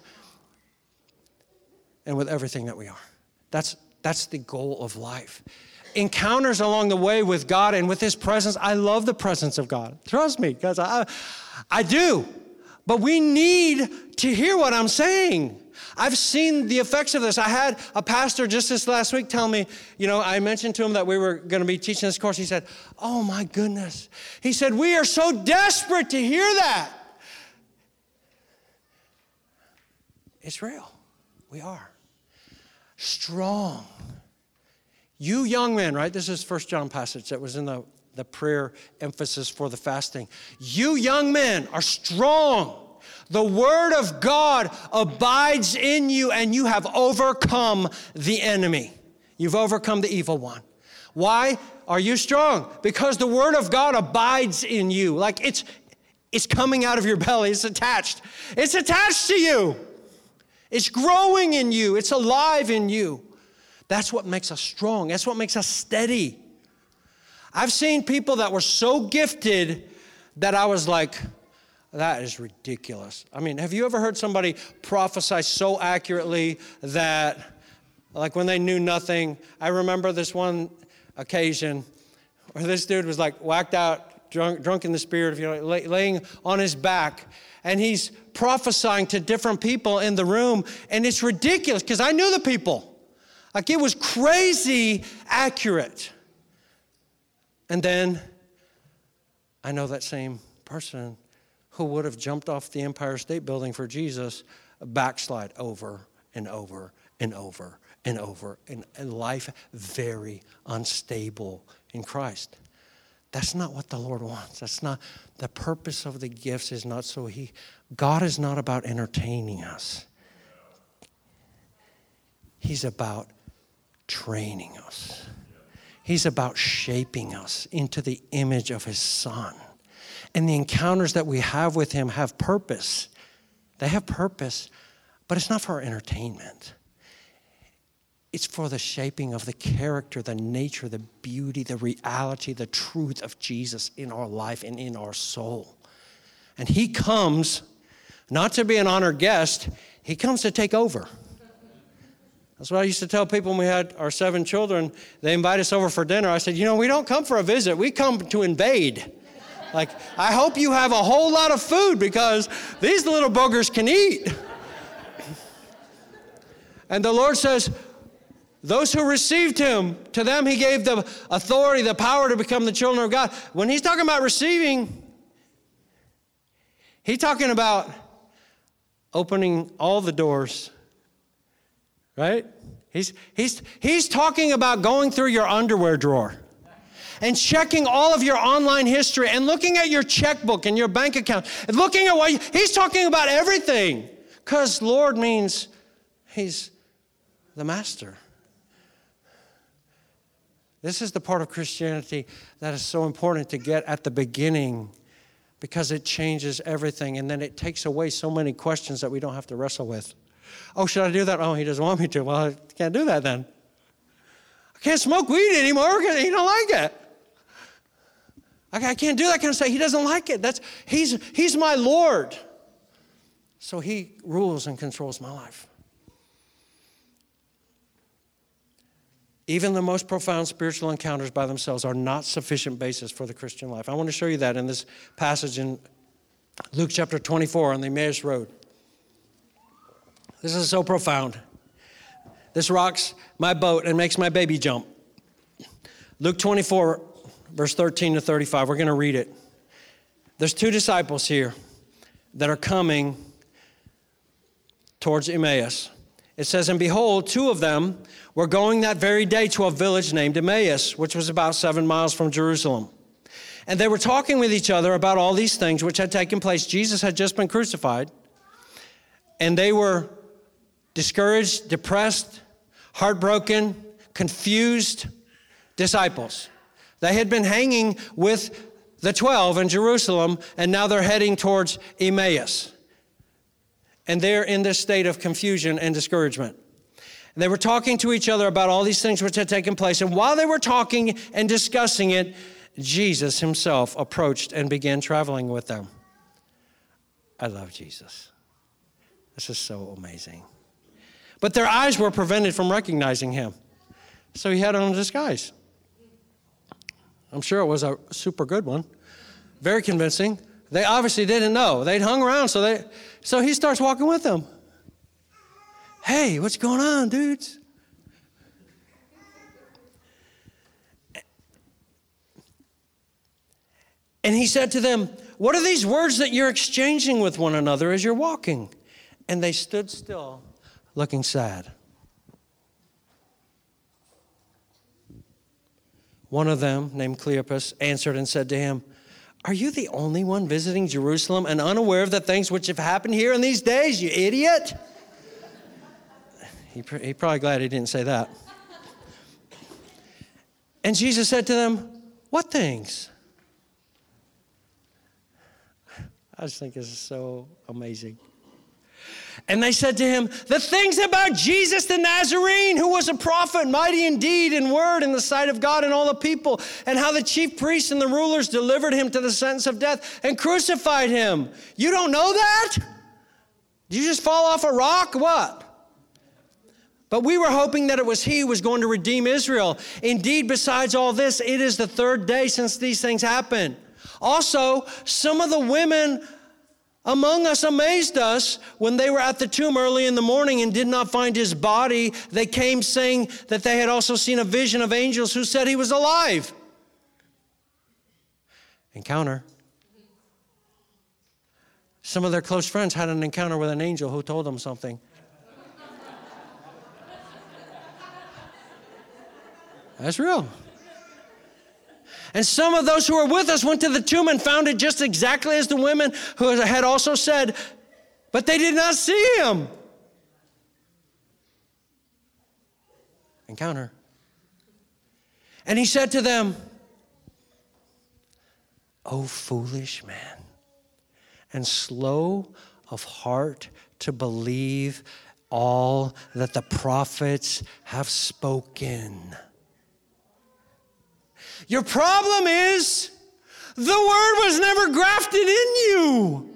and with everything that we are. That's, that's the goal of life. Encounters along the way with God and with His presence. I love the presence of God. Trust me, because I, I do. But we need to hear what I'm saying. I've seen the effects of this. I had a pastor just this last week tell me, you know, I mentioned to him that we were going to be teaching this course. He said, Oh my goodness. He said, We are so desperate to hear that. It's real. We are. Strong. You young men, right? This is First John passage that was in the, the prayer emphasis for the fasting. You young men are strong the word of God abides in you and you have overcome the enemy. You've overcome the evil one. Why are you strong? Because the word of God abides in you. Like it's it's coming out of your belly. It's attached. It's attached to you. It's growing in you. It's alive in you. That's what makes us strong. That's what makes us steady. I've seen people that were so gifted that I was like, that is ridiculous. I mean, have you ever heard somebody prophesy so accurately that, like, when they knew nothing? I remember this one occasion where this dude was like whacked out, drunk, drunk in the spirit, you know, lay, laying on his back, and he's prophesying to different people in the room, and it's ridiculous because I knew the people. Like, it was crazy accurate. And then I know that same person who would have jumped off the Empire State Building for Jesus backslide over and over and over and over, and, life very unstable in Christ. That's not what the Lord wants. That's not the purpose of the gifts is not so he God is not about entertaining us. He's about training us. He's about shaping us into the image of his son. And the encounters that we have with Him have purpose. They have purpose, but it's not for our entertainment. It's for the shaping of the character, the nature, the beauty, the reality, the truth of Jesus in our life and in our soul. And He comes not to be an honored guest, He comes to take over. That's what I used to tell people when we had our seven children. They invite us over for dinner. I said, You know, we don't come for a visit, we come to invade. Like, I hope you have a whole lot of food because these little boogers can eat. And the Lord says, those who received him, to them he gave the authority, the power to become the children of God. When he's talking about receiving, he's talking about opening all the doors, right? He's, he's, he's talking about going through your underwear drawer and checking all of your online history and looking at your checkbook and your bank account and looking at what you, he's talking about everything because Lord means he's the master. This is the part of Christianity that is so important to get at the beginning because it changes everything and then it takes away so many questions that we don't have to wrestle with. Oh, should I do that? Oh, he doesn't want me to. Well, I can't do that then. I can't smoke weed anymore because he don't like it. I can't do that kind of stuff. He doesn't like it. That's, he's, he's my Lord. So he rules and controls my life. Even the most profound spiritual encounters by themselves are not sufficient basis for the Christian life. I want to show you that in this passage in Luke chapter 24 on the Emmaus Road. This is so profound. This rocks my boat and makes my baby jump. Luke 24, verse 13 to 35. We're going to read it. There's two disciples here that are coming towards Emmaus. It says, And behold, two of them were going that very day to a village named Emmaus, which was about seven miles from Jerusalem. And they were talking with each other about all these things which had taken place. Jesus had just been crucified, and they were discouraged, depressed, heartbroken, confused disciples. They had been hanging with the 12 in Jerusalem, and now they're heading towards Emmaus. And they're in this state of confusion and discouragement. And they were talking to each other about all these things which had taken place. And while they were talking and discussing it, Jesus himself approached and began traveling with them. I love Jesus. This is so amazing. But their eyes were prevented from recognizing him. So he had on a disguise. I'm sure it was a super good one, very convincing. They obviously didn't know. They'd hung around, so they so he starts walking with them. Hey, what's going on, dudes? And he said to them, What are these words that you're exchanging with one another as you're walking? And they stood still, looking sad. One of them, named Cleopas, answered and said to him, Are you the only one visiting Jerusalem and unaware of the things which have happened here in these days, you idiot? He, he probably glad he didn't say that. And Jesus said to them, What things? I just think this is so amazing. And they said to him, The things about Jesus the Nazarene, who was a prophet, mighty in deed and word in the sight of God and all the people, and how the chief priests and the rulers delivered him to the sentence of death and crucified him. You don't know that? Did you just fall off a rock? What? But we were hoping that it was he who was going to redeem Israel. Indeed, besides all this, it is the third day since these things happened. Also, some of the women among us amazed us when they were at the tomb early in the morning and did not find his body. They came saying that they had also seen a vision of angels who said he was alive. Encounter. Some of their close friends had an encounter with an angel who told them something. That's real. And some of those who were with us went to the tomb and found it just exactly as the women who had also said, but they did not see him. Encounter. And he said to them, O foolish man, and slow of heart to believe all that the prophets have spoken. Your problem is the word was never grafted in you.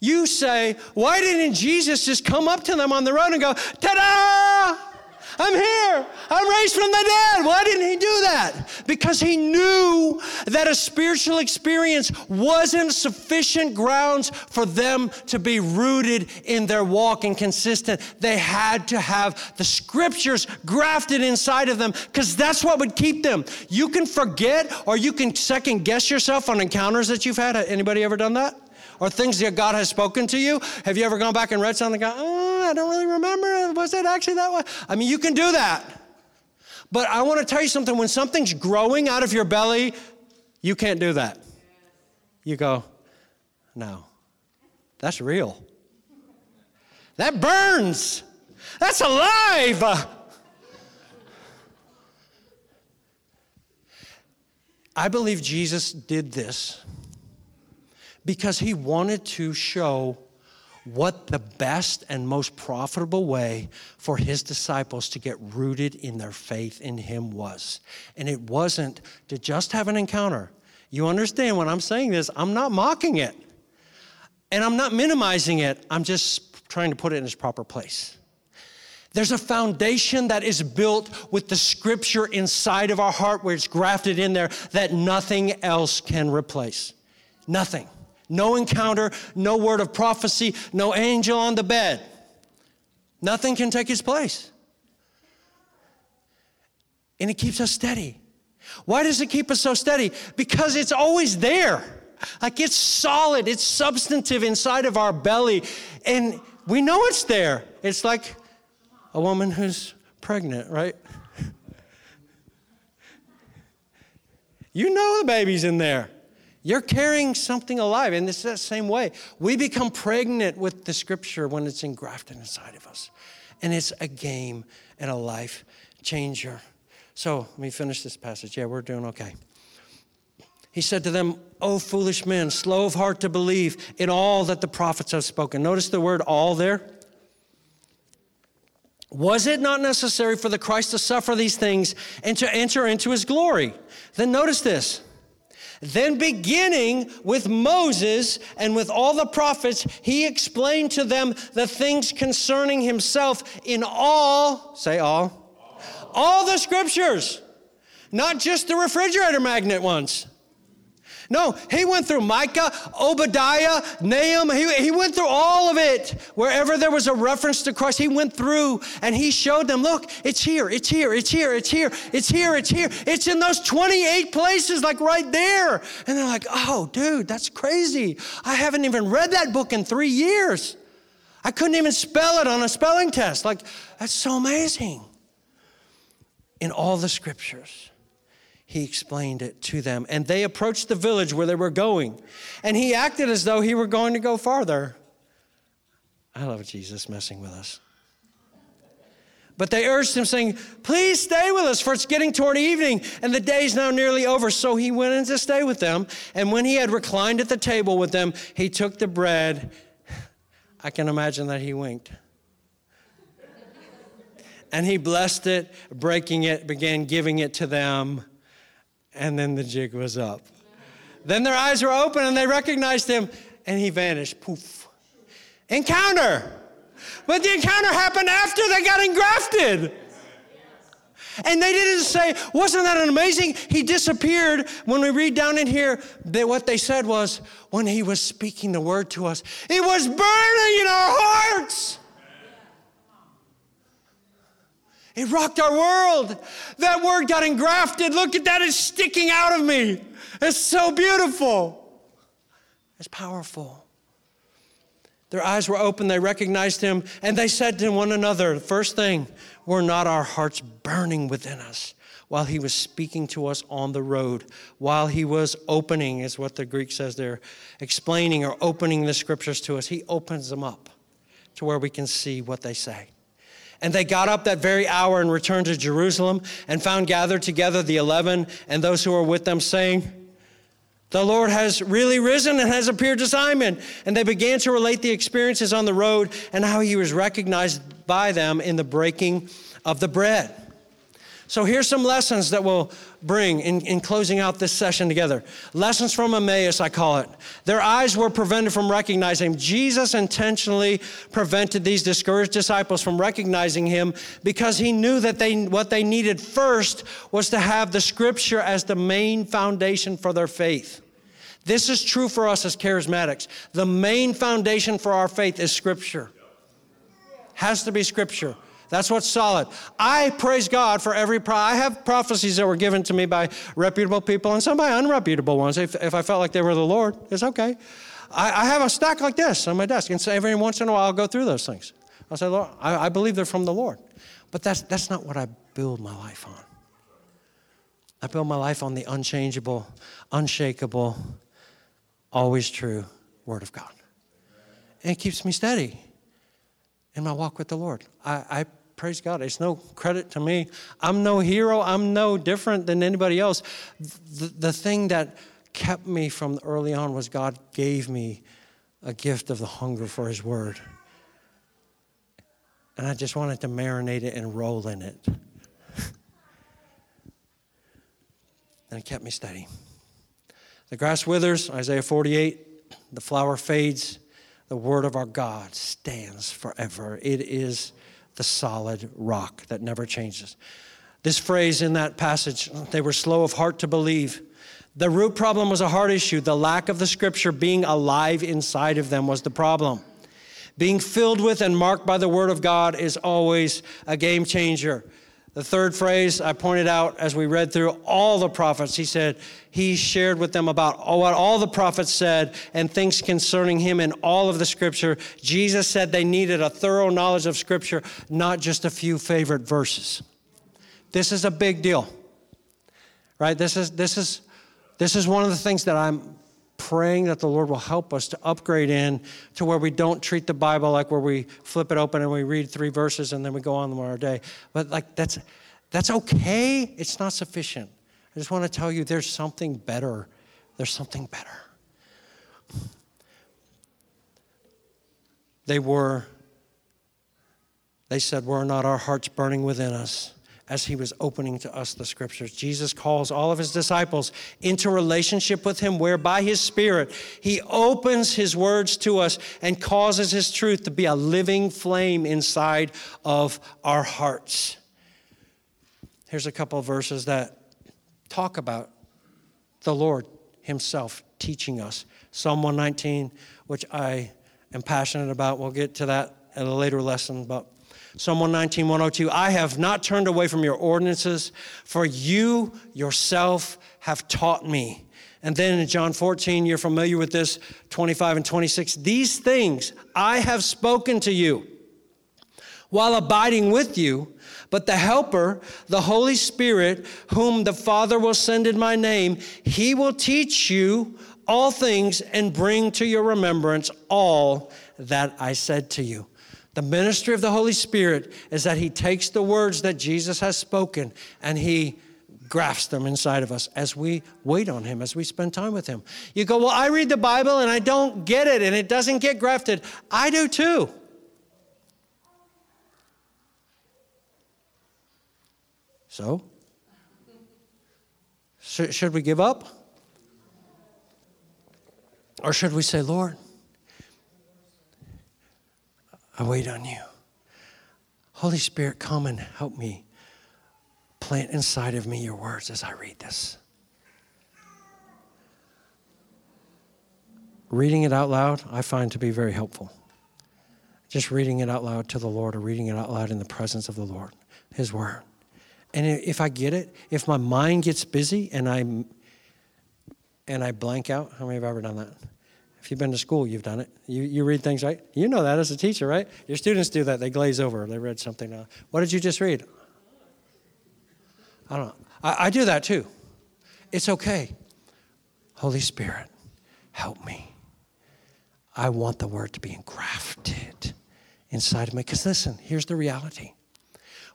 You say, why didn't Jesus just come up to them on the road and go, ta da! I'm here. I'm raised from the dead. Why didn't he do that? Because he knew that a spiritual experience wasn't sufficient grounds for them to be rooted in their walk and consistent. They had to have the scriptures grafted inside of them because that's what would keep them. You can forget or you can second guess yourself on encounters that you've had. Anybody ever done that? or things that God has spoken to you? Have you ever gone back and read something? Go, oh, uh, I don't really remember. Was it actually that way? I mean, you can do that. But I want to tell you something when something's growing out of your belly, you can't do that. You go, no, that's real. That burns. That's alive. I believe Jesus did this because he wanted to show what the best and most profitable way for his disciples to get rooted in their faith in him was. And it wasn't to just have an encounter. You understand when I'm saying this, I'm not mocking it. And I'm not minimizing it. I'm just trying to put it in its proper place. There's a foundation that is built with the scripture inside of our heart where it's grafted in there that nothing else can replace. Nothing. No encounter, no word of prophecy, no angel on the bed. Nothing can take his place. And it keeps us steady. Why does it keep us so steady? Because it's always there. Like it's solid, it's substantive inside of our belly. And we know it's there. It's like a woman who's pregnant, right? You know the baby's in there. You're carrying something alive. And it's that same way. We become pregnant with the scripture when it's engrafted inside of us. And it's a game and a life changer. So let me finish this passage. Yeah, we're doing okay. He said to them, O foolish men, slow of heart to believe in all that the prophets have spoken. Notice the word all there. Was it not necessary for the Christ to suffer these things and to enter into his glory? Then notice this. Then, beginning with Moses and with all the prophets, he explained to them the things concerning himself in all, say all, all, all the scriptures, not just the refrigerator magnet ones. No, he went through Micah, Obadiah, Nahum. He, he went through all of it. Wherever there was a reference to Christ, he went through and he showed them, look, it's here, it's here, it's here, it's here, it's here, it's here. It's in those 28 places, like right there. And they're like, oh, dude, that's crazy. I haven't even read that book in three years. I couldn't even spell it on a spelling test. Like, that's so amazing. In all the scriptures he explained it to them. And they approached the village where they were going. And he acted as though he were going to go farther. I love Jesus messing with us. But they urged him, saying, Please stay with us, for it's getting toward evening, and the day's now nearly over. So he went in to stay with them. And when he had reclined at the table with them, he took the bread. I can imagine that he winked. And he blessed it, breaking it, began giving it to them and then the jig was up. Then their eyes were open and they recognized him, and he vanished. Poof. Encounter. But the encounter happened after they got engrafted. And they didn't say, wasn't that amazing? He disappeared. When we read down in here, that what they said was, when he was speaking the word to us, it was burning in our hearts. It rocked our world. That word got engrafted. Look at that, it's sticking out of me. It's so beautiful. It's powerful. Their eyes were open, they recognized him, and they said to one another, first thing, were not our hearts burning within us while he was speaking to us on the road, while he was opening, is what the Greek says there, explaining or opening the scriptures to us. He opens them up to where we can see what they say. And they got up that very hour and returned to Jerusalem and found gathered together the eleven and those who were with them, saying, The Lord has really risen and has appeared to Simon. And they began to relate the experiences on the road and how he was recognized by them in the breaking of the bread. So here's some lessons that we'll bring in, in closing out this session together. Lessons from Emmaus, I call it. Their eyes were prevented from recognizing him. Jesus intentionally prevented these discouraged disciples from recognizing him because he knew that they, what they needed first was to have the scripture as the main foundation for their faith. This is true for us as charismatics. The main foundation for our faith is scripture. Has to be scripture. That's what's solid. I praise God for every pro- I have prophecies that were given to me by reputable people and some by unreputable ones. If, if I felt like they were the Lord, it's okay. I, I have a stack like this on my desk, and so every once in a while I'll go through those things. I'll say, Lord, I, I believe they're from the Lord. But that's, that's not what I build my life on. I build my life on the unchangeable, unshakable, always true Word of God. And it keeps me steady in my walk with the Lord. I, I praise God. It's no credit to me. I'm no hero. I'm no different than anybody else. The, the thing that kept me from early on was God gave me a gift of the hunger for His Word. And I just wanted to marinate it and roll in it. and it kept me steady. The grass withers, Isaiah 48, the flower fades, the word of our God stands forever. It is the solid rock that never changes. This phrase in that passage, they were slow of heart to believe. The root problem was a heart issue. The lack of the scripture being alive inside of them was the problem. Being filled with and marked by the word of God is always a game changer. The third phrase I pointed out as we read through all the prophets, he said, he shared with them about what all the prophets said and things concerning him in all of the scripture. Jesus said they needed a thorough knowledge of scripture, not just a few favorite verses. This is a big deal, right? This is, this is, this is one of the things that I'm praying that the Lord will help us to upgrade in to where we don't treat the Bible like where we flip it open and we read three verses and then we go on with our day. But like that's that's okay. It's not sufficient. I just want to tell you there's something better. There's something better. They were they said, Were not our hearts burning within us? As he was opening to us the scriptures. Jesus calls all of his disciples into relationship with him, where by his Spirit he opens his words to us and causes his truth to be a living flame inside of our hearts. Here's a couple of verses that talk about the Lord himself teaching us. Psalm 119, which I am passionate about. We'll get to that in a later lesson, but Psalm 119, 102. I have not turned away from your ordinances, for you yourself have taught me. And then in John 14, you're familiar with this, 25 and 26. These things I have spoken to you while abiding with you, but the Helper, the Holy Spirit, whom the Father will send in my name, he will teach you all things and bring to your remembrance all that I said to you. The ministry of the Holy Spirit is that He takes the words that Jesus has spoken and He grafts them inside of us as we wait on Him, as we spend time with Him. You go, Well, I read the Bible and I don't get it and it doesn't get grafted. I do too. So? Should we give up? Or should we say, Lord, I wait on you. Holy Spirit, come and help me plant inside of me your words as I read this. Reading it out loud, I find to be very helpful. Just reading it out loud to the Lord or reading it out loud in the presence of the Lord, His Word. And if I get it, if my mind gets busy and I and I blank out, how many have ever done that? If you've been to school, you've done it. You, you read things, right? You know that as a teacher, right? Your students do that. They glaze over. They read something. Uh, what did you just read? I don't know. I, I do that too. It's okay. Holy Spirit, help me. I want the word to be engrafted inside of me. Because listen, here's the reality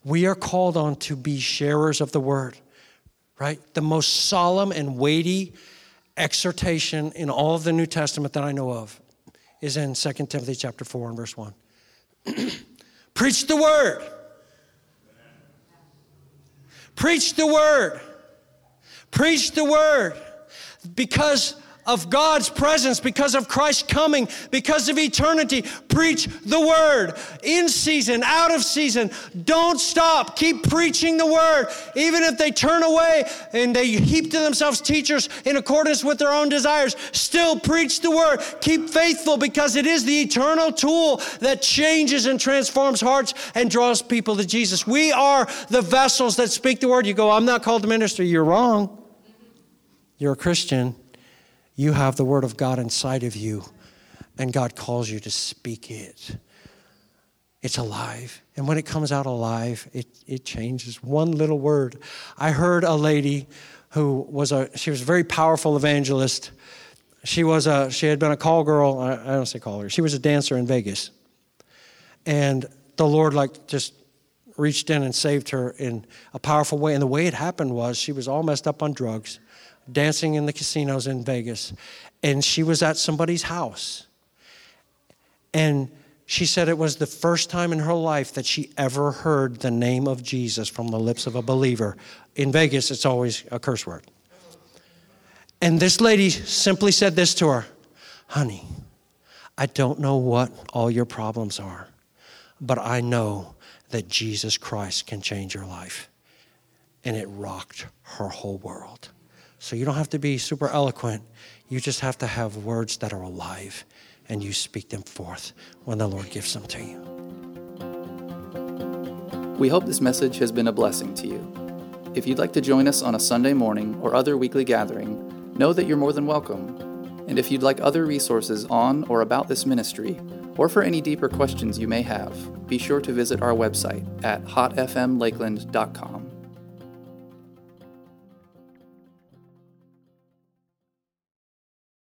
we are called on to be sharers of the word, right? The most solemn and weighty exhortation in all of the New Testament that I know of is in 2 Timothy chapter 4 and verse 1. [CLEARS THROAT] Preach the word. Preach the word. Preach the word. Because of God's presence, because of Christ's coming, because of eternity. Preach the word in season, out of season. Don't stop. Keep preaching the word. Even if they turn away and they heap to themselves teachers in accordance with their own desires, still preach the word. Keep faithful because it is the eternal tool that changes and transforms hearts and draws people to Jesus. We are the vessels that speak the word. You go, I'm not called to ministry. You're wrong. You're a Christian you have the Word of God inside of you, and God calls you to speak it. It's alive. And when it comes out alive, it, it changes. One little word. I heard a lady who was a, she was a very powerful evangelist. She was a, she had been a call girl. I, don't say call her. She was a dancer in Vegas. And the Lord like just reached in and saved her in a powerful way. And the way it happened was she was all messed up on drugs dancing in the casinos in Vegas. And she was at somebody's house. And she said it was the first time in her life that she ever heard the name of Jesus from the lips of a believer. In Vegas, it's always a curse word. And this lady simply said this to her Honey, I don't know what all your problems are, but I know that Jesus Christ can change your life. And it rocked her whole world. So you don't have to be super eloquent. You just have to have words that are alive and you speak them forth when the Lord gives them to you. We hope this message has been a blessing to you. If you'd like to join us on a Sunday morning or other weekly gathering, know that you're more than welcome. And if you'd like other resources on or about this ministry, or for any deeper questions you may have, be sure to visit our website at hotfmlakeland.com.